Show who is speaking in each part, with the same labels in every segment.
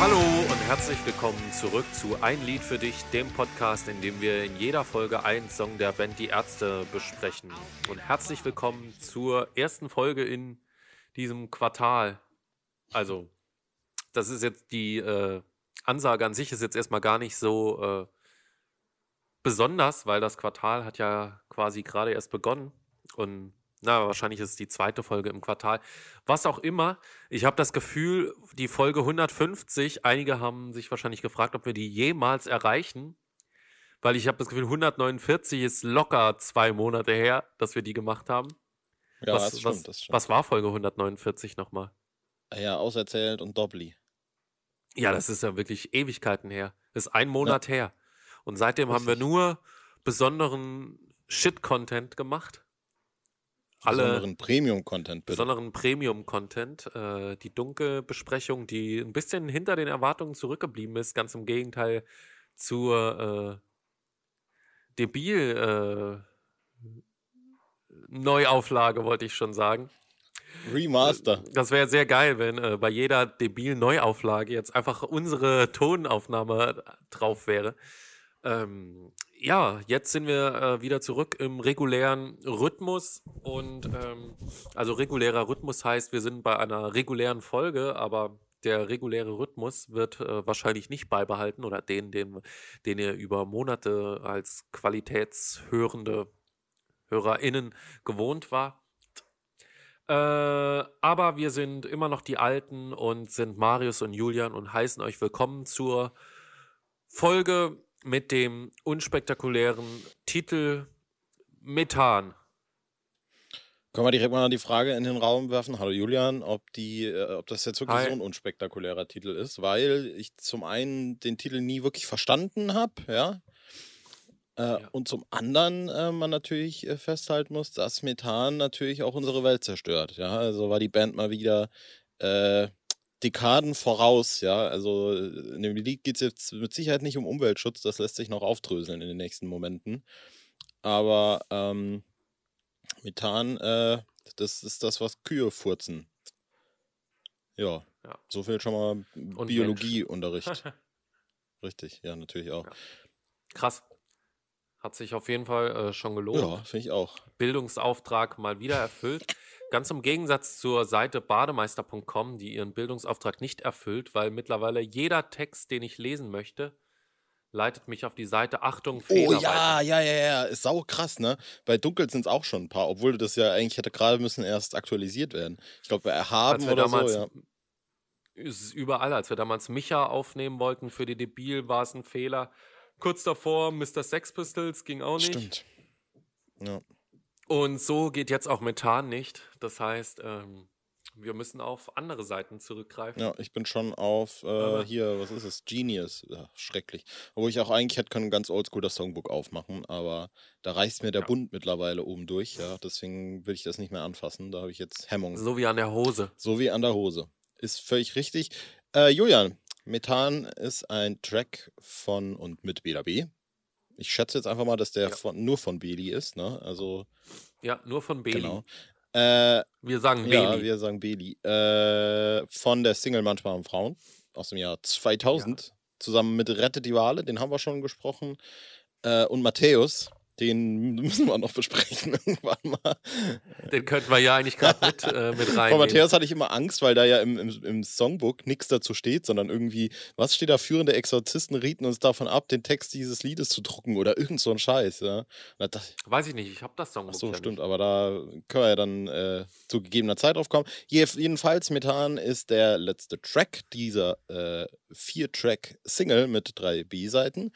Speaker 1: Hallo und herzlich willkommen zurück zu Ein Lied für dich, dem Podcast, in dem wir in jeder Folge einen Song der Band Die Ärzte besprechen. Und herzlich willkommen zur ersten Folge in diesem Quartal. Also, das ist jetzt die äh, Ansage an sich ist jetzt erstmal gar nicht so äh, besonders, weil das Quartal hat ja quasi gerade erst begonnen und na, wahrscheinlich ist es die zweite Folge im Quartal. Was auch immer. Ich habe das Gefühl, die Folge 150, einige haben sich wahrscheinlich gefragt, ob wir die jemals erreichen. Weil ich habe das Gefühl, 149 ist locker zwei Monate her, dass wir die gemacht haben.
Speaker 2: Ja,
Speaker 1: was,
Speaker 2: das
Speaker 1: was,
Speaker 2: stimmt, das stimmt.
Speaker 1: was war Folge 149 nochmal?
Speaker 2: Ja, auserzählt und Doppli.
Speaker 1: Ja, das ist ja wirklich Ewigkeiten her. Das ist ein Monat her. Und seitdem haben wir
Speaker 2: Richtig.
Speaker 1: nur besonderen Shit-Content gemacht. Alle
Speaker 2: Besonderen Premium-Content,
Speaker 1: besonderen Premium-Content. Äh, die Dunkelbesprechung, die ein bisschen hinter den Erwartungen zurückgeblieben ist, ganz im Gegenteil zur äh, Debil äh, Neuauflage, wollte ich schon sagen.
Speaker 2: Remaster.
Speaker 1: Das wäre sehr geil, wenn äh, bei jeder debil Neuauflage jetzt einfach unsere Tonaufnahme drauf wäre. Ähm, ja, jetzt sind wir äh, wieder zurück im regulären Rhythmus und ähm, also regulärer Rhythmus heißt, wir sind bei einer regulären Folge, aber der reguläre Rhythmus wird äh, wahrscheinlich nicht beibehalten oder den, den, den ihr über Monate als qualitätshörende HörerInnen gewohnt war. Äh, aber wir sind immer noch die Alten und sind Marius und Julian und heißen euch willkommen zur Folge mit dem unspektakulären Titel Methan.
Speaker 2: Können wir direkt mal die Frage in den Raum werfen? Hallo Julian, ob die, äh, ob das jetzt wirklich
Speaker 1: Hi.
Speaker 2: so ein unspektakulärer Titel ist, weil ich zum einen den Titel nie wirklich verstanden habe, ja. Äh,
Speaker 1: Ja.
Speaker 2: Und zum anderen äh, man natürlich äh, festhalten muss, dass Methan natürlich auch unsere Welt zerstört. Ja, also war die Band mal wieder Dekaden voraus. Ja, also äh, in dem Lied geht es jetzt mit Sicherheit nicht um Umweltschutz, das lässt sich noch aufdröseln in den nächsten Momenten. Aber ähm, Methan, äh, das ist das, was Kühe furzen. Ja,
Speaker 1: Ja.
Speaker 2: so viel schon mal Biologieunterricht. Richtig, ja, natürlich auch.
Speaker 1: Ja. Krass. Hat sich auf jeden Fall äh, schon gelohnt.
Speaker 2: Ja, finde ich auch.
Speaker 1: Bildungsauftrag mal wieder erfüllt. Ganz im Gegensatz zur Seite bademeister.com, die ihren Bildungsauftrag nicht erfüllt, weil mittlerweile jeder Text, den ich lesen möchte, leitet mich auf die Seite Achtung Fehler
Speaker 2: Oh ja, ja, ja, ja, ist sau krass, ne? Bei Dunkel sind es auch schon ein paar, obwohl das ja eigentlich hätte gerade müssen erst aktualisiert werden. Ich glaube, bei Erhaben oder
Speaker 1: damals,
Speaker 2: so, ja.
Speaker 1: ist überall, als wir damals Micha aufnehmen wollten für die Debil, war es ein Fehler. Kurz davor Mr. Sex Pistols ging auch nicht.
Speaker 2: Stimmt. Ja.
Speaker 1: Und so geht jetzt auch Methan nicht. Das heißt, ähm, wir müssen auf andere Seiten zurückgreifen.
Speaker 2: ja, ich bin schon auf, äh, hier, was ist es? Genius. Ja, schrecklich. Obwohl ich auch eigentlich hätte können ganz oldschool das Songbook aufmachen, aber da reißt mir der
Speaker 1: Ja.
Speaker 2: Bund mittlerweile oben durch, ja. Deswegen will ich das nicht mehr anfassen. Da habe ich jetzt Hemmungen.
Speaker 1: So wie an der Hose.
Speaker 2: So wie an der Hose. Ist völlig richtig. Äh, Julian, Methan ist ein Track von und mit Bela B. Ich schätze jetzt einfach mal, dass der
Speaker 1: Ja.
Speaker 2: von, nur von Beli ist, ne? Also,
Speaker 1: Ja, nur von Beli.
Speaker 2: genau. Äh,
Speaker 1: Wir sagen
Speaker 2: ja,
Speaker 1: Beli.
Speaker 2: wir sagen Beli. Äh, von der Single Manchmal haben Frauen aus dem Jahr 2000. Zusammen mit Rette die Wale, den haben wir schon gesprochen. Äh, und Matthäus, den müssen wir noch besprechen irgendwann mal.
Speaker 1: Den könnten wir ja eigentlich gerade mit, äh, mit
Speaker 2: Von
Speaker 1: reinnehmen.
Speaker 2: Matthäus hatte ich immer Angst, weil da ja im, im, im Songbook nichts dazu steht, sondern irgendwie, was steht da, führende Exorzisten rieten uns davon ab, den Text dieses Liedes zu drucken oder irgend so ein Scheiß, ja. Und da dachte ich,
Speaker 1: Weiß ich nicht, ich habe das Songbook
Speaker 2: ach so, stimmt,
Speaker 1: nicht.
Speaker 2: aber da können wir ja dann äh, zu gegebener Zeit drauf kommen. Je, jedenfalls, Methan ist der letzte Track dieser äh, Vier-Track-Single mit drei B-Seiten.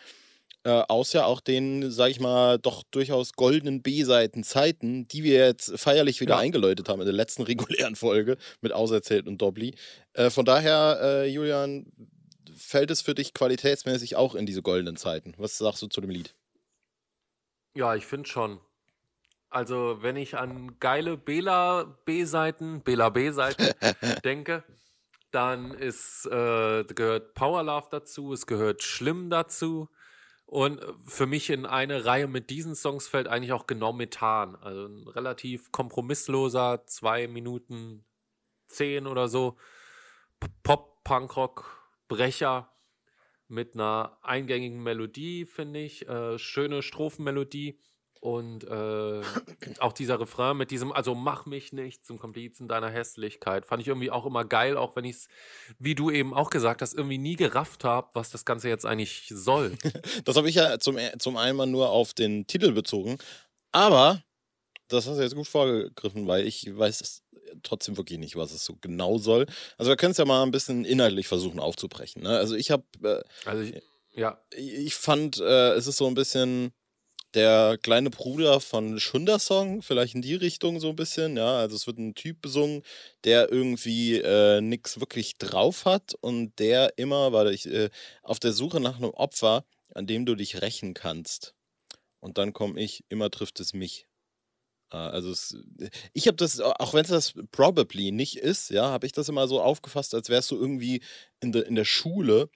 Speaker 2: Äh, aus ja auch den, sag ich mal, doch durchaus goldenen B-Seiten-Zeiten, die wir jetzt feierlich wieder
Speaker 1: Ja.
Speaker 2: eingeläutet haben in der letzten regulären Folge mit Auserzählt und Doppli. Äh, von daher, äh, Julian, fällt es für dich qualitätsmäßig auch in diese goldenen Zeiten? Was sagst du zu dem Lied?
Speaker 1: Ja, ich finde schon. Also, wenn ich an geile Bela B-Seiten, Bela B-Seiten denke, dann ist, äh, gehört Power Love dazu, es gehört Schlimm dazu. Und äh, für mich in eine Reihe mit diesen Songs fällt eigentlich auch genau Methan. Also ein relativ kompromissloser, zwei Minuten zehn oder so. Pop, Punkrock, Brecher mit einer eingängigen Melodie, finde ich. Äh, schöne Strophenmelodie. Und äh, auch dieser Refrain mit diesem, also mach mich nicht zum Komplizen deiner Hässlichkeit, fand ich irgendwie auch immer geil, auch wenn ich es, wie du eben auch gesagt hast, irgendwie nie gerafft habe, was das Ganze jetzt eigentlich soll.
Speaker 2: das habe ich ja zum, zum einen nur auf den Titel bezogen, aber das hast du jetzt gut vorgegriffen, weil ich weiß trotzdem wirklich nicht, was es so genau soll. Also wir können es ja mal ein bisschen inhaltlich versuchen aufzubrechen. Ne? Also ich habe, äh,
Speaker 1: also ich, ja,
Speaker 2: ich fand, äh, es ist so ein bisschen der kleine Bruder von Schunder-Song, vielleicht in die Richtung so ein bisschen, ja. Also es wird ein Typ besungen, der irgendwie äh, nichts wirklich drauf hat und der immer, weil ich äh, auf der Suche nach einem Opfer, an dem du dich rächen kannst. Und dann komme ich, immer trifft es mich. Äh, also es, ich habe das, auch wenn es das probably nicht ist, ja, habe ich das immer so aufgefasst, als wärst du irgendwie in, de, in der Schule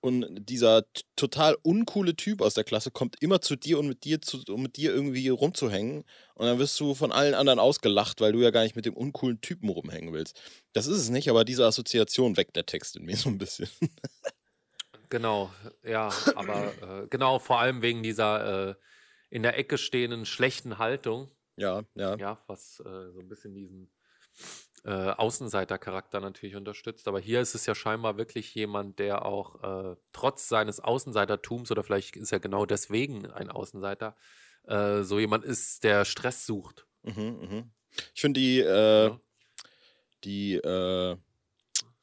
Speaker 2: und dieser total uncoole Typ aus der Klasse kommt immer zu dir und mit dir zu, um mit dir irgendwie rumzuhängen. Und dann wirst du von allen anderen ausgelacht, weil du ja gar nicht mit dem uncoolen Typen rumhängen willst. Das ist es nicht, aber diese Assoziation weckt der Text in mir so ein bisschen.
Speaker 1: genau, ja, aber äh, genau, vor allem wegen dieser äh, in der Ecke stehenden schlechten Haltung.
Speaker 2: Ja, ja.
Speaker 1: Ja, was äh, so ein bisschen diesen äh, Außenseitercharakter natürlich unterstützt. Aber hier ist es ja scheinbar wirklich jemand, der auch äh, trotz seines Außenseitertums oder vielleicht ist er genau deswegen ein Außenseiter, äh, so jemand ist, der Stress sucht.
Speaker 2: Mhm, mhm. Ich finde die, äh, ja. die, äh,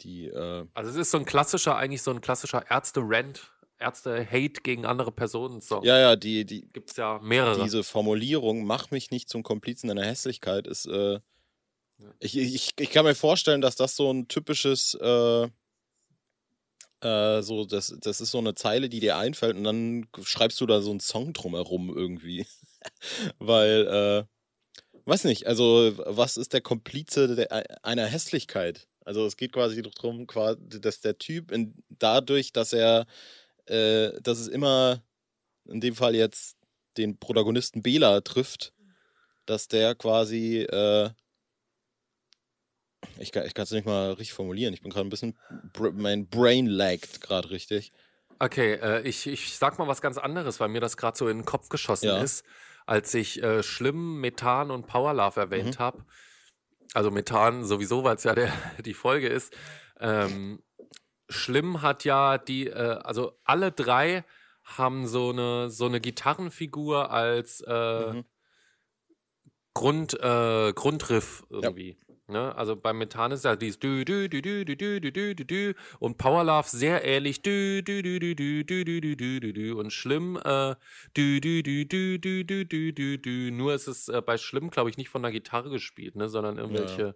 Speaker 2: die, äh
Speaker 1: also es ist so ein klassischer, eigentlich so ein klassischer Ärzte-Rant. Ärzte-Hate gegen andere Personen Song.
Speaker 2: Ja, ja, die, die
Speaker 1: gibt es ja mehrere.
Speaker 2: Diese Formulierung, mach mich nicht zum Komplizen deiner Hässlichkeit, ist, äh, ich, ich, ich kann mir vorstellen, dass das so ein typisches, äh, äh, so, das, das ist so eine Zeile, die dir einfällt und dann schreibst du da so einen Song drumherum irgendwie. Weil, äh, weiß nicht, also was ist der Komplize der, einer Hässlichkeit? Also es geht quasi darum, dass der Typ in, dadurch, dass er, äh, dass es immer in dem Fall jetzt den Protagonisten Bela trifft, dass der quasi äh, ich kann es nicht mal richtig formulieren. Ich bin gerade ein bisschen, mein Brain laggt gerade richtig.
Speaker 1: Okay, äh, ich, ich sag mal was ganz anderes, weil mir das gerade so in den Kopf geschossen ja. ist, als ich äh, Schlimm, Methan und Powerlove erwähnt mhm. habe. Also Methan sowieso, weil es ja der, die Folge ist. Ähm, Schlimm hat ja die, äh, also alle drei haben so eine, so eine Gitarrenfigur als äh, mhm. Grund, äh, Grundriff irgendwie. Ja. Ne? Also beim Methan ist ja dieses dü dü dü dü dü dü dü dü dü dü und Powerlove sehr ähnlich dü dü dü dü dü dü dü dü dü dü dü und schlimm äh, dü dü dü dü dü dü dü dü dü nur ist es äh, bei schlimm glaube ich nicht von der Gitarre gespielt, ne, sondern irgendwelche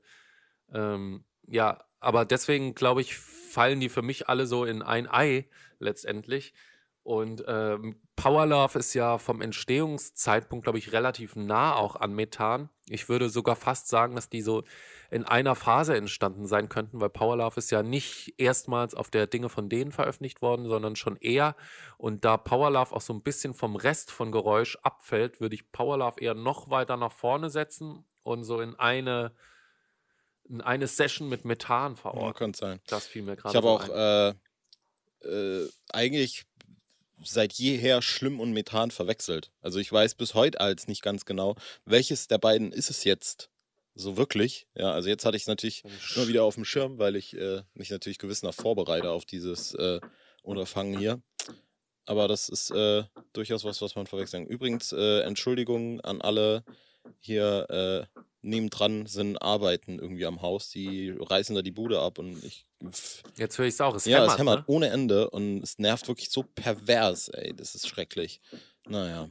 Speaker 1: ja, ähm, ja aber deswegen glaube ich fallen die für mich alle so in ein Ei letztendlich und ähm, Powerlove ist ja vom Entstehungszeitpunkt, glaube ich, relativ nah auch an Methan. Ich würde sogar fast sagen, dass die so in einer Phase entstanden sein könnten, weil Powerlove ist ja nicht erstmals auf der Dinge von denen veröffentlicht worden, sondern schon eher. Und da Powerlove auch so ein bisschen vom Rest von Geräusch abfällt, würde ich Powerlove eher noch weiter nach vorne setzen und so in eine in eine Session mit Methan verorten. Ja,
Speaker 2: könnte sein.
Speaker 1: Das fiel mir gerade.
Speaker 2: Ich habe auch äh, äh, eigentlich seit jeher Schlimm und Methan verwechselt. Also ich weiß bis heute als nicht ganz genau, welches der beiden ist es jetzt so wirklich. Ja, also jetzt hatte ich es natürlich immer wieder auf dem Schirm, weil ich äh, mich natürlich gewissenhaft vorbereite auf dieses äh, Unterfangen hier. Aber das ist äh, durchaus was, was man verwechseln. Übrigens, äh, Entschuldigung an alle hier äh, nebendran sind Arbeiten irgendwie am Haus, die reißen da die Bude ab und ich.
Speaker 1: Jetzt höre ich es auch, es
Speaker 2: ja, hämmert. es hämmert ne? ohne Ende und es nervt wirklich so pervers, ey, das ist schrecklich. Naja.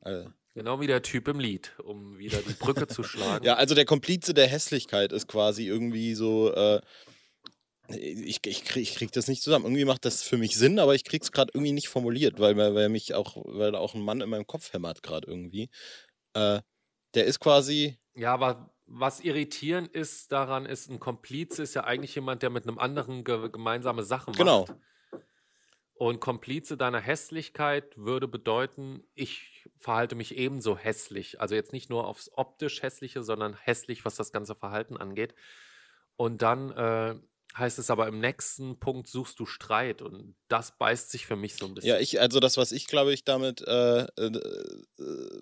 Speaker 1: Also. Genau wie der Typ im Lied, um wieder die Brücke zu schlagen.
Speaker 2: Ja, also der Komplize der Hässlichkeit ist quasi irgendwie so. Äh, ich, ich, krieg, ich krieg das nicht zusammen. Irgendwie macht das für mich Sinn, aber ich krieg's gerade irgendwie nicht formuliert, weil, weil mich auch, weil da auch ein Mann in meinem Kopf hämmert gerade irgendwie. Äh, der ist quasi
Speaker 1: ja, aber was irritierend ist daran, ist, ein Komplize ist ja eigentlich jemand, der mit einem anderen ge gemeinsame Sachen
Speaker 2: genau. macht.
Speaker 1: Genau. Und Komplize deiner Hässlichkeit würde bedeuten, ich verhalte mich ebenso hässlich. Also jetzt nicht nur aufs optisch hässliche, sondern hässlich, was das ganze Verhalten angeht. Und dann äh, heißt es aber im nächsten Punkt suchst du Streit und das beißt sich für mich so ein bisschen.
Speaker 2: Ja, ich, also das, was ich glaube ich damit äh, äh,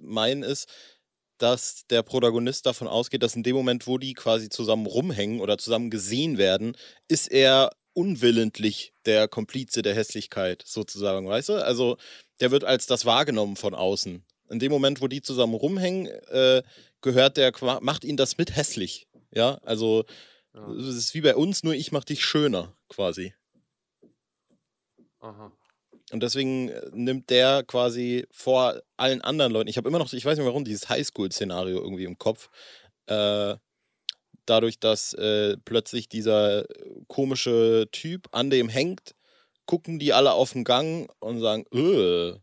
Speaker 2: meine, ist, dass der Protagonist davon ausgeht, dass in dem Moment, wo die quasi zusammen rumhängen oder zusammen gesehen werden, ist er unwillentlich der Komplize der Hässlichkeit, sozusagen, weißt du? Also der wird als das wahrgenommen von außen. In dem Moment, wo die zusammen rumhängen, äh, gehört der, macht ihn das mit hässlich. Ja, also ja. es ist wie bei uns, nur ich mach dich schöner, quasi. Aha. Und deswegen äh, nimmt der quasi vor allen anderen Leuten, ich habe immer noch, ich weiß nicht warum, dieses Highschool-Szenario irgendwie im Kopf. Äh, dadurch, dass äh, plötzlich dieser komische Typ an dem hängt, gucken die alle auf den Gang und sagen, öh,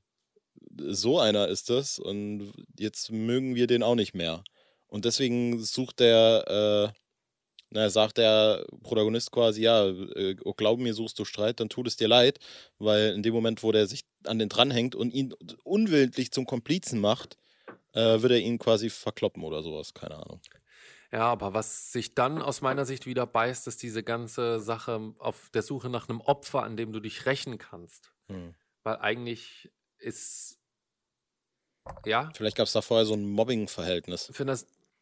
Speaker 2: so einer ist das und jetzt mögen wir den auch nicht mehr. Und deswegen sucht der, äh, na, sagt der Protagonist quasi, ja, äh, oh, glaub mir, suchst du Streit, dann tut es dir leid, weil in dem Moment, wo der sich an den dranhängt und ihn unwillentlich zum Komplizen macht, äh, wird er ihn quasi verkloppen oder sowas, keine Ahnung.
Speaker 1: Ja, aber was sich dann aus meiner Sicht wieder beißt, ist diese ganze Sache auf der Suche nach einem Opfer, an dem du dich rächen kannst. Hm. Weil eigentlich ist. Ja.
Speaker 2: Vielleicht gab es da vorher so ein Mobbing-Verhältnis.
Speaker 1: Ich finde,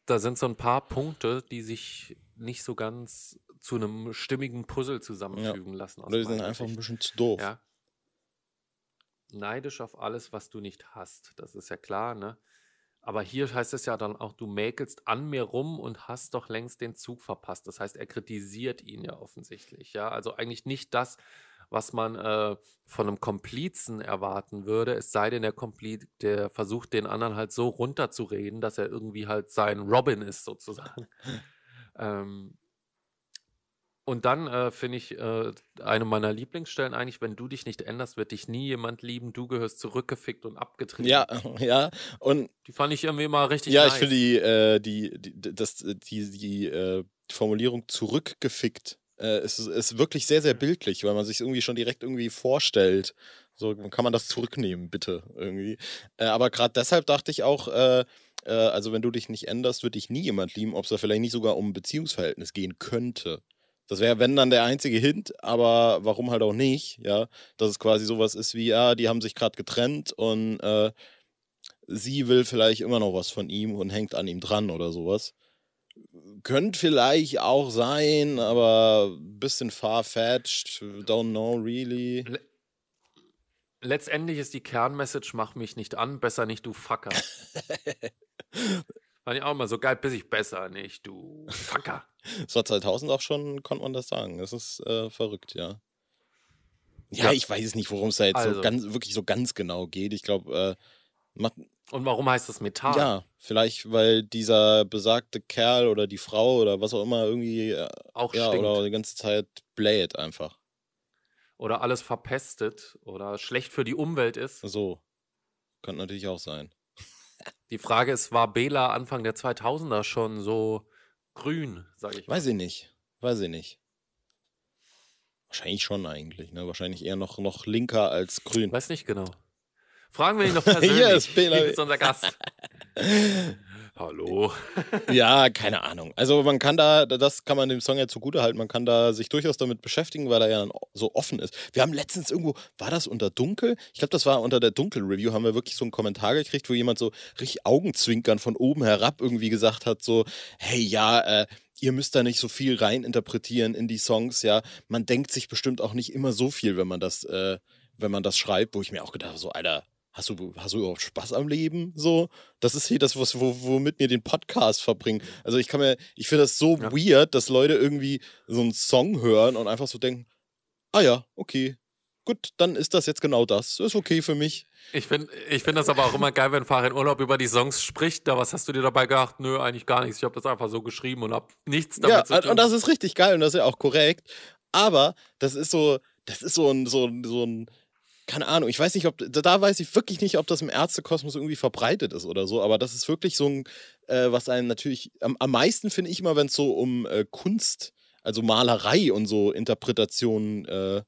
Speaker 1: da sind so ein paar Punkte, die sich nicht so ganz zu einem stimmigen Puzzle zusammenfügen ja. lassen.
Speaker 2: Oder die sind einfach Sicht. ein bisschen zu doof. Ja.
Speaker 1: Neidisch auf alles, was du nicht hast. Das ist ja klar, ne? Aber hier heißt es ja dann auch, du mäkelst an mir rum und hast doch längst den Zug verpasst. Das heißt, er kritisiert ihn ja offensichtlich. Ja, also eigentlich nicht das, was man äh, von einem Komplizen erwarten würde, es sei denn, der Kompliz, der versucht, den anderen halt so runterzureden, dass er irgendwie halt sein Robin ist, sozusagen. ähm, und dann äh, finde ich äh, eine meiner Lieblingsstellen eigentlich, wenn du dich nicht änderst, wird dich nie jemand lieben, du gehörst zurückgefickt und abgetreten.
Speaker 2: Ja, ja. Und
Speaker 1: die fand ich irgendwie mal richtig
Speaker 2: Ja, nice. ich finde die, äh, die, die, das, die, die äh, Formulierung zurückgefickt äh, ist, ist wirklich sehr, sehr bildlich, weil man sich irgendwie schon direkt irgendwie vorstellt. So kann man das zurücknehmen, bitte, irgendwie. Äh, aber gerade deshalb dachte ich auch, äh, äh, also wenn du dich nicht änderst, wird dich nie jemand lieben, ob es da vielleicht nicht sogar um ein Beziehungsverhältnis gehen könnte. Das wäre, wenn dann der einzige Hint, aber warum halt auch nicht, ja, dass es quasi sowas ist wie, ja, die haben sich gerade getrennt und äh, sie will vielleicht immer noch was von ihm und hängt an ihm dran oder sowas. Könnte vielleicht auch sein, aber ein bisschen far-fetched, don't know really.
Speaker 1: Letztendlich ist die Kernmessage, mach mich nicht an, besser nicht, du Fucker. Fand ich auch mal so geil, bis ich besser nicht, du Fucker.
Speaker 2: Das war 2000 auch schon, konnte man das sagen. Das ist äh, verrückt, ja. ja. Ja, ich weiß es nicht, worum es da jetzt also. so ganz, wirklich so ganz genau geht. Ich glaube, äh,
Speaker 1: und warum heißt das Metall?
Speaker 2: Ja, vielleicht, weil dieser besagte Kerl oder die Frau oder was auch immer irgendwie äh,
Speaker 1: auch
Speaker 2: ja,
Speaker 1: stinkt.
Speaker 2: oder die ganze Zeit bläht einfach.
Speaker 1: Oder alles verpestet oder schlecht für die Umwelt ist.
Speaker 2: So. Könnte natürlich auch sein.
Speaker 1: Die Frage ist, war Bela Anfang der 2000er schon so grün, sage ich
Speaker 2: mal? Weiß ich nicht. Weiß ich nicht. Wahrscheinlich schon eigentlich, ne? Wahrscheinlich eher noch, noch linker als grün.
Speaker 1: Weiß nicht genau. Fragen wir ihn noch persönlich. Hier ist. Hier ist unser Gast. Hallo.
Speaker 2: ja, keine Ahnung. Also man kann da, das kann man dem Song ja zugute halten, man kann da sich durchaus damit beschäftigen, weil er ja so offen ist. Wir haben letztens irgendwo, war das unter Dunkel? Ich glaube, das war unter der Dunkel-Review, haben wir wirklich so einen Kommentar gekriegt, wo jemand so richtig Augenzwinkern von oben herab irgendwie gesagt hat, so, hey, ja, äh, ihr müsst da nicht so viel reininterpretieren in die Songs, ja. Man denkt sich bestimmt auch nicht immer so viel, wenn man das, äh, wenn man das schreibt, wo ich mir auch gedacht habe, so, Alter, hast du, hast du überhaupt Spaß am Leben? So, das ist hier das, was, wo, womit wir den Podcast verbringen. Also ich kann mir, ich finde das so ja. weird, dass Leute irgendwie so einen Song hören und einfach so denken, ah ja, okay, gut, dann ist das jetzt genau das. Das ist okay für mich.
Speaker 1: Ich finde ich find das aber auch immer geil, wenn Farin Urlaub über die Songs spricht. Da was hast du dir dabei gedacht? Nö, eigentlich gar nichts. Ich habe das einfach so geschrieben und habe nichts damit ja, zu tun.
Speaker 2: Und das ist richtig geil und das ist ja auch korrekt. Aber das ist so, das ist so ein, so, so ein keine Ahnung, ich weiß nicht, ob, da weiß ich wirklich nicht, ob das im Ärztekosmos irgendwie verbreitet ist oder so, aber das ist wirklich so ein, äh, was einen natürlich, am, am meisten finde ich immer, wenn es so um äh, Kunst, also Malerei und so Interpretationen äh,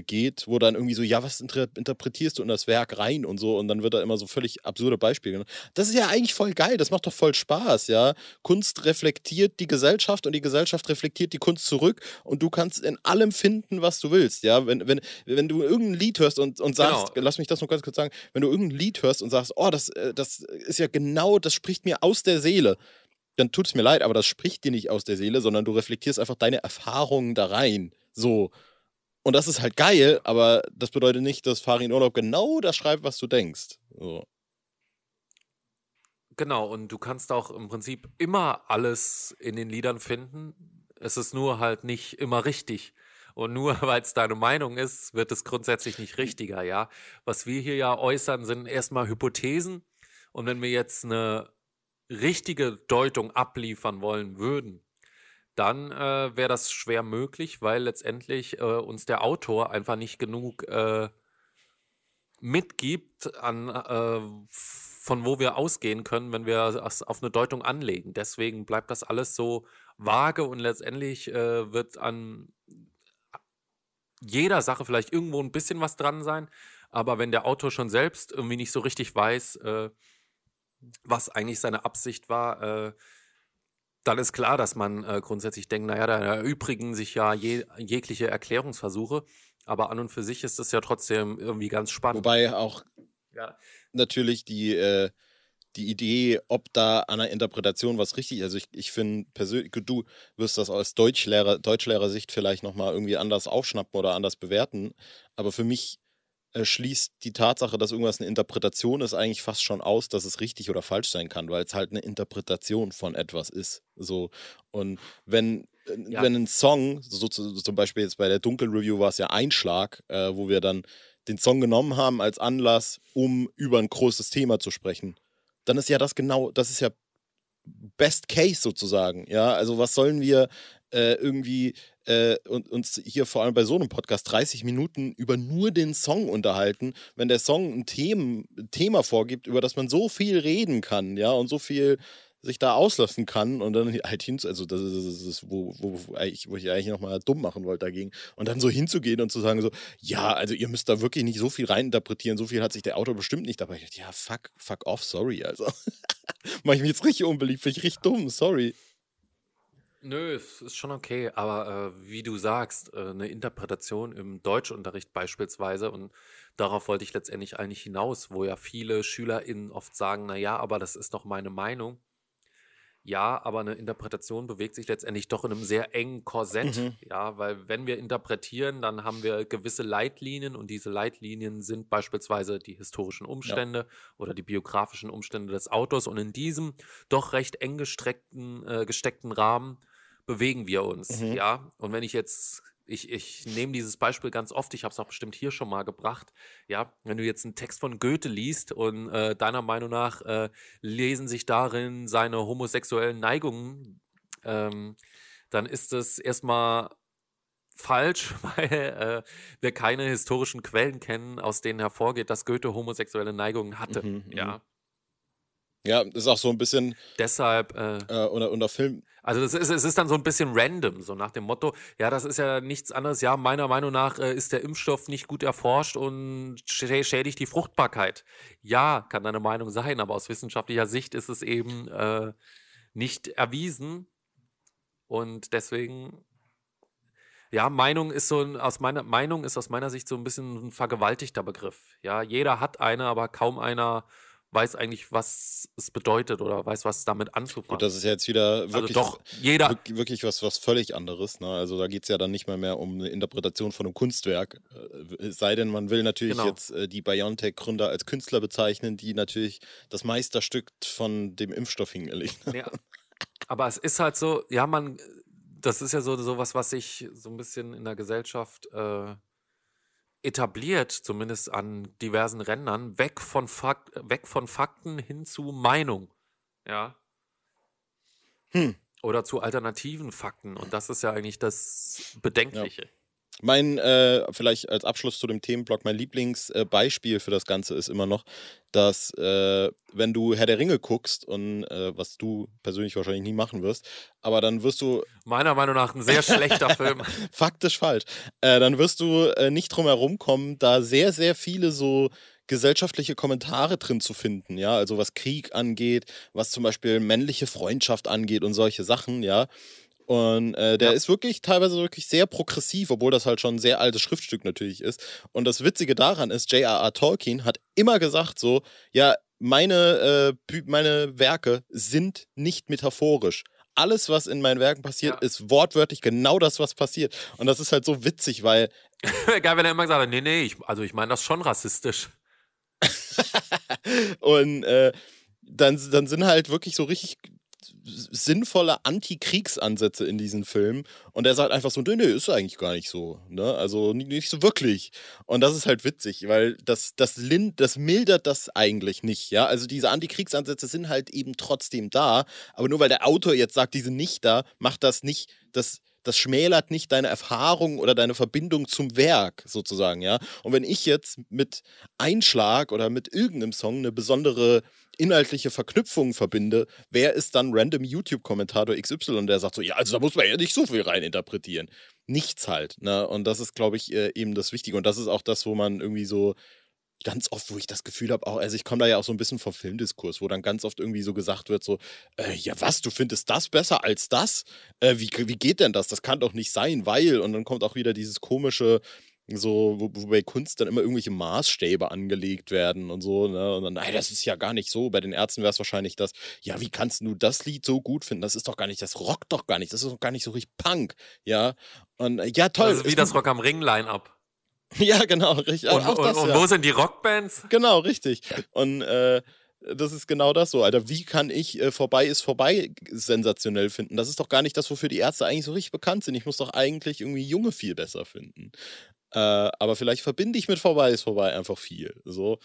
Speaker 2: geht, wo dann irgendwie so, ja, was inter interpretierst du in das Werk rein und so und dann wird da immer so völlig absurde Beispiele genannt. Das ist ja eigentlich voll geil, das macht doch voll Spaß, ja. Kunst reflektiert die Gesellschaft und die Gesellschaft reflektiert die Kunst zurück und du kannst in allem finden, was du willst, ja. Wenn, wenn, wenn du irgendein Lied hörst und, und sagst, genau. lass mich das noch ganz kurz sagen, wenn du irgendein Lied hörst und sagst, oh, das, äh, das ist ja genau, das spricht mir aus der Seele, dann tut es mir leid, aber das spricht dir nicht aus der Seele, sondern du reflektierst einfach deine Erfahrungen da rein. So. Und das ist halt geil, aber das bedeutet nicht, dass Farin Urlaub genau das schreibt, was du denkst. So.
Speaker 1: Genau, und du kannst auch im Prinzip immer alles in den Liedern finden. Es ist nur halt nicht immer richtig. Und nur weil es deine Meinung ist, wird es grundsätzlich nicht richtiger, ja. Was wir hier ja äußern, sind erstmal Hypothesen. Und wenn wir jetzt eine richtige Deutung abliefern wollen würden, dann äh, wäre das schwer möglich, weil letztendlich äh, uns der Autor einfach nicht genug äh, mitgibt, an, äh, von wo wir ausgehen können, wenn wir es auf eine Deutung anlegen. Deswegen bleibt das alles so vage und letztendlich äh, wird an jeder Sache vielleicht irgendwo ein bisschen was dran sein. Aber wenn der Autor schon selbst irgendwie nicht so richtig weiß, äh, was eigentlich seine Absicht war, dann ist klar, dass man äh, grundsätzlich denkt, naja, da erübrigen sich ja je, jegliche Erklärungsversuche, aber an und für sich ist das ja trotzdem irgendwie ganz spannend.
Speaker 2: Wobei auch ja. natürlich die, äh, die Idee, ob da an der Interpretation was richtig ist, also ich, ich finde persönlich, du wirst das aus Deutschlehrer, Deutschlehrersicht vielleicht nochmal irgendwie anders aufschnappen oder anders bewerten, aber für mich schließt die Tatsache, dass irgendwas eine Interpretation ist, eigentlich fast schon aus, dass es richtig oder falsch sein kann, weil es halt eine Interpretation von etwas ist. So. Und wenn, äh, ja. wenn ein Song, so, zum Beispiel jetzt bei der Dunkel-Review war es ja Einschlag, äh, wo wir dann den Song genommen haben als Anlass, um über ein großes Thema zu sprechen, dann ist ja das genau, das ist ja Best Case sozusagen. Ja, also was sollen wir äh, irgendwie äh, und, uns hier vor allem bei so einem Podcast 30 Minuten über nur den Song unterhalten, wenn der Song ein Themen, Thema vorgibt, über das man so viel reden kann, ja, und so viel sich da auslassen kann und dann halt hin, also das ist, das ist wo, wo, wo, ich, wo ich eigentlich nochmal dumm machen wollte dagegen. Und dann so hinzugehen und zu sagen so, ja, also ihr müsst da wirklich nicht so viel reininterpretieren, so viel hat sich der Autor bestimmt nicht dabei. Ja, fuck, fuck off, sorry, also. Mach ich mich jetzt richtig unbeliebt, finde ich richtig dumm, sorry.
Speaker 1: Nö, es ist schon okay, aber äh, wie du sagst, äh, eine Interpretation im Deutschunterricht beispielsweise, und darauf wollte ich letztendlich eigentlich hinaus, wo ja viele SchülerInnen oft sagen, na ja, aber das ist doch meine Meinung. Ja, aber eine Interpretation bewegt sich letztendlich doch in einem sehr engen Korsett. Mhm. Ja, weil wenn wir interpretieren, dann haben wir gewisse Leitlinien und diese Leitlinien sind beispielsweise die historischen Umstände ja. oder die biografischen Umstände des Autors und in diesem doch recht eng gestreckten, äh, gesteckten Rahmen bewegen wir uns. Mhm. Ja, und wenn ich jetzt ich, ich nehme dieses Beispiel ganz oft, ich habe es auch bestimmt hier schon mal gebracht. Ja, wenn du jetzt einen Text von Goethe liest und äh, deiner Meinung nach äh, lesen sich darin seine homosexuellen Neigungen, ähm, dann ist es erstmal falsch, weil äh, wir keine historischen Quellen kennen, aus denen hervorgeht, dass Goethe homosexuelle Neigungen hatte. Mhm, mhm. ja.
Speaker 2: Ja, das ist auch so ein bisschen.
Speaker 1: Deshalb. Äh,
Speaker 2: äh, oder, oder Film.
Speaker 1: Also das ist, es ist dann so ein bisschen random, so nach dem Motto, ja, das ist ja nichts anderes. Ja, meiner Meinung nach äh, ist der Impfstoff nicht gut erforscht und schädigt die Fruchtbarkeit. Ja, kann deine Meinung sein, aber aus wissenschaftlicher Sicht ist es eben äh, nicht erwiesen. Und deswegen, ja, Meinung ist so ein, aus meiner Meinung ist aus meiner Sicht so ein bisschen ein vergewaltigter Begriff. Ja, jeder hat eine, aber kaum einer weiß eigentlich, was es bedeutet oder weiß, was damit anzufangen. Gut,
Speaker 2: das ist jetzt wieder also wirklich, also doch, jeder wirklich was, was völlig anderes. Ne? Also da geht es ja dann nicht mehr, mehr um eine Interpretation von einem Kunstwerk. Äh, es sei denn, man will natürlich genau. jetzt äh, die BioNTech-Gründer als Künstler bezeichnen, die natürlich das Meisterstück von dem Impfstoff hingelegt haben. Ja.
Speaker 1: Aber es ist halt so, ja, man, das ist ja so sowas, was sich so ein bisschen in der Gesellschaft äh, etabliert, zumindest an diversen Rändern, weg von, Fak weg von Fakten hin zu Meinung. Ja. Hm. Oder zu alternativen Fakten. Und das ist ja eigentlich das Bedenkliche.
Speaker 2: Mein, äh, vielleicht als Abschluss zu dem Themenblock, mein Lieblingsbeispiel äh, für das Ganze ist immer noch, dass äh, wenn du Herr der Ringe guckst und äh, was du persönlich wahrscheinlich nie machen wirst, aber dann wirst du.
Speaker 1: Meiner Meinung nach ein sehr schlechter Film.
Speaker 2: Faktisch falsch. Äh, dann wirst du äh, nicht drum herum kommen, da sehr, sehr viele so gesellschaftliche Kommentare drin zu finden, ja, also was Krieg angeht, was zum Beispiel männliche Freundschaft angeht und solche Sachen, ja. Und äh, der ja. ist wirklich teilweise wirklich sehr progressiv, obwohl das halt schon ein sehr altes Schriftstück natürlich ist. Und das Witzige daran ist, J.R.R. Tolkien hat immer gesagt so, ja, meine, äh, meine Werke sind nicht metaphorisch. Alles, was in meinen Werken passiert, ja. ist wortwörtlich genau das, was passiert. Und das ist halt so witzig, weil.
Speaker 1: Geil, wenn er immer gesagt hat, nee, nee, ich, also ich meine das schon rassistisch.
Speaker 2: und äh, dann, dann sind halt wirklich so richtig sinnvolle Anti-Kriegsansätze in diesen Filmen. Und er sagt einfach so, nee, nee, ist eigentlich gar nicht so. Ne? Also nicht so wirklich. Und das ist halt witzig, weil das, das, Lind, das mildert das eigentlich nicht. Ja? Also diese Anti-Kriegsansätze sind halt eben trotzdem da. Aber nur weil der Autor jetzt sagt, die sind nicht da, macht das nicht, das das schmälert nicht deine Erfahrung oder deine Verbindung zum Werk sozusagen, ja. Und wenn ich jetzt mit Einschlag oder mit irgendeinem Song eine besondere inhaltliche Verknüpfungen verbinde, wer ist dann random YouTube-Kommentator XY, der sagt so, ja, also da muss man ja nicht so viel reininterpretieren. Nichts halt. Ne? Und das ist, glaube ich, äh, eben das Wichtige. Und das ist auch das, wo man irgendwie so ganz oft, wo ich das Gefühl habe, auch, also ich komme da ja auch so ein bisschen vom Filmdiskurs, wo dann ganz oft irgendwie so gesagt wird, so, äh, ja was, du findest das besser als das? Äh, wie, wie geht denn das? Das kann doch nicht sein, weil, und dann kommt auch wieder dieses komische, so, wo, wo, bei Kunst dann immer irgendwelche Maßstäbe angelegt werden und so, ne? Und dann, nein, das ist ja gar nicht so. Bei den Ärzten wäre es wahrscheinlich das, ja, wie kannst du das Lied so gut finden? Das ist doch gar nicht, das rockt doch gar nicht, das ist doch gar nicht so richtig Punk, ja. Und äh, ja, toll.
Speaker 1: Also wie das Rock am Ring-Line-Up.
Speaker 2: Ja, genau, richtig.
Speaker 1: Und, und, das, und ja. wo sind die Rockbands?
Speaker 2: Genau, richtig. Und äh, das ist genau das so, Alter. Wie kann ich äh, vorbei ist vorbei sensationell finden? Das ist doch gar nicht das, wofür die Ärzte eigentlich so richtig bekannt sind. Ich muss doch eigentlich irgendwie Junge viel besser finden. Äh, aber vielleicht verbinde ich mit vorbei ist vorbei einfach viel. So.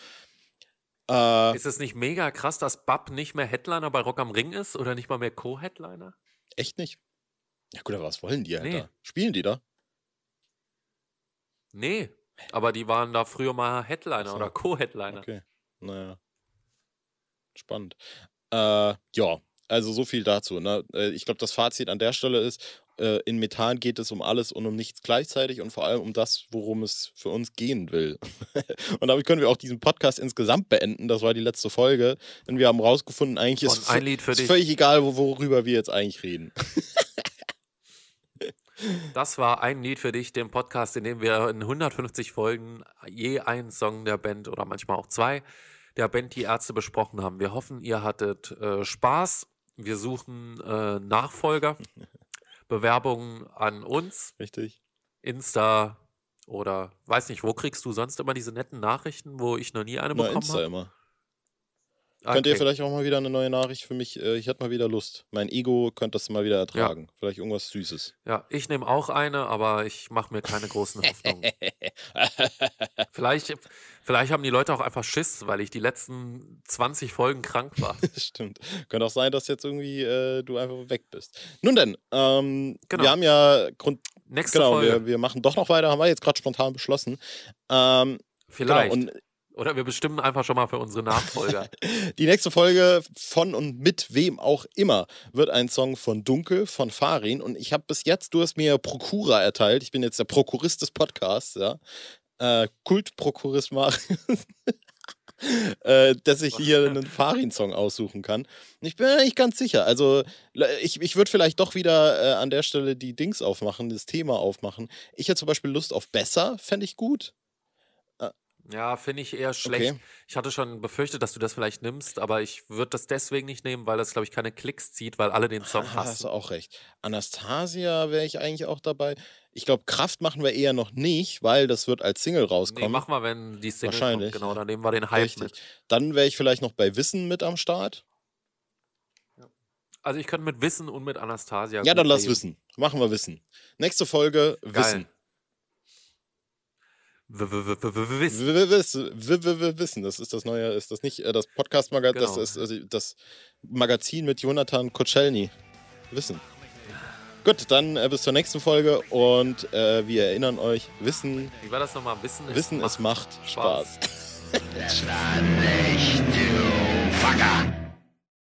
Speaker 1: Äh, ist es nicht mega krass, dass Bab nicht mehr Headliner bei Rock am Ring ist oder nicht mal mehr Co-Headliner?
Speaker 2: Echt nicht? Ja gut, aber was wollen die, Alter? Nee. Spielen die da?
Speaker 1: Nee, aber die waren da früher mal Headliner so. oder Co-Headliner.
Speaker 2: Okay, naja. Spannend. Äh, ja, also so viel dazu. Ne? Äh, ich glaube, das Fazit an der Stelle ist, äh, in Methan geht es um alles und um nichts gleichzeitig und vor allem um das, worum es für uns gehen will. und damit können wir auch diesen Podcast insgesamt beenden. Das war die letzte Folge. Denn wir haben rausgefunden, eigentlich ist, es völlig egal, worüber wir jetzt eigentlich reden.
Speaker 1: Das war ein Lied für dich, den Podcast, in dem wir in 150 Folgen je einen Song der Band oder manchmal auch zwei der Band Die Ärzte besprochen haben. Wir hoffen, ihr hattet äh, Spaß. Wir suchen äh, Nachfolger. Bewerbungen an uns.
Speaker 2: Richtig.
Speaker 1: Insta oder weiß nicht, wo kriegst du sonst immer diese netten Nachrichten, wo ich noch nie eine Na, bekommen habe? Insta hab? immer.
Speaker 2: Okay. Könnt ihr vielleicht auch mal wieder eine neue Nachricht für mich? Äh, ich hätte mal wieder Lust. Mein Ego könnte das mal wieder ertragen. Ja. Vielleicht irgendwas Süßes.
Speaker 1: Ja, ich nehme auch eine, aber ich mache mir keine großen Hoffnungen. vielleicht, vielleicht haben die Leute auch einfach Schiss, weil ich die letzten 20 Folgen krank war.
Speaker 2: Stimmt. Könnte auch sein, dass jetzt irgendwie äh, du einfach weg bist. Nun denn, ähm, genau. wir haben ja Grund.
Speaker 1: Nächste
Speaker 2: genau,
Speaker 1: Folge.
Speaker 2: Wir, wir machen doch noch weiter, haben wir jetzt gerade spontan beschlossen.
Speaker 1: Ähm, Vielleicht. Genau, und oder wir bestimmen einfach schon mal für unsere Nachfolger.
Speaker 2: Die nächste Folge von und mit wem auch immer wird ein Song von Dunkel, von Farin. Und ich habe bis jetzt, du hast mir Prokura erteilt. Ich bin jetzt der Prokurist des Podcasts, ja. Äh, Kultprokurist Marius. äh, dass ich hier einen Farin-Song aussuchen kann. Ich bin mir nicht ganz sicher. Also, ich, ich würde vielleicht doch wieder äh, an der Stelle die Dings aufmachen, das Thema aufmachen. Ich hätte zum Beispiel Lust auf Besser, fände ich gut.
Speaker 1: Ja, finde ich eher schlecht. Okay. Ich hatte schon befürchtet, dass du das vielleicht nimmst, aber ich würde das deswegen nicht nehmen, weil das, glaube ich, keine Klicks zieht, weil alle den Song ah, hassen.
Speaker 2: Hast du auch recht. Anastasia wäre ich eigentlich auch dabei. Ich glaube, Kraft machen wir eher noch nicht, weil das wird als Single rauskommen. Nee,
Speaker 1: machen wir, wenn die Single
Speaker 2: Wahrscheinlich.
Speaker 1: kommt. Genau, dann nehmen wir den Hype
Speaker 2: Richtig. mit. Dann wäre ich vielleicht noch bei Wissen mit am Start.
Speaker 1: Also ich könnte mit Wissen und mit Anastasia.
Speaker 2: Ja, dann lass reden. Wissen. Machen wir Wissen. Nächste Folge Geil. Wissen. Wissen, das ist das neue, ist das nicht das Podcast-Magazin, das ist das Magazin mit Jonathan Kocelny. Wissen. Gut, dann äh, bis zur nächsten Folge und äh, wir erinnern euch, Wissen.
Speaker 1: Wie war das nochmal? Wissen,
Speaker 2: Wissen
Speaker 1: ist,
Speaker 2: es macht Spaß.
Speaker 3: Das war nicht, du Fucker.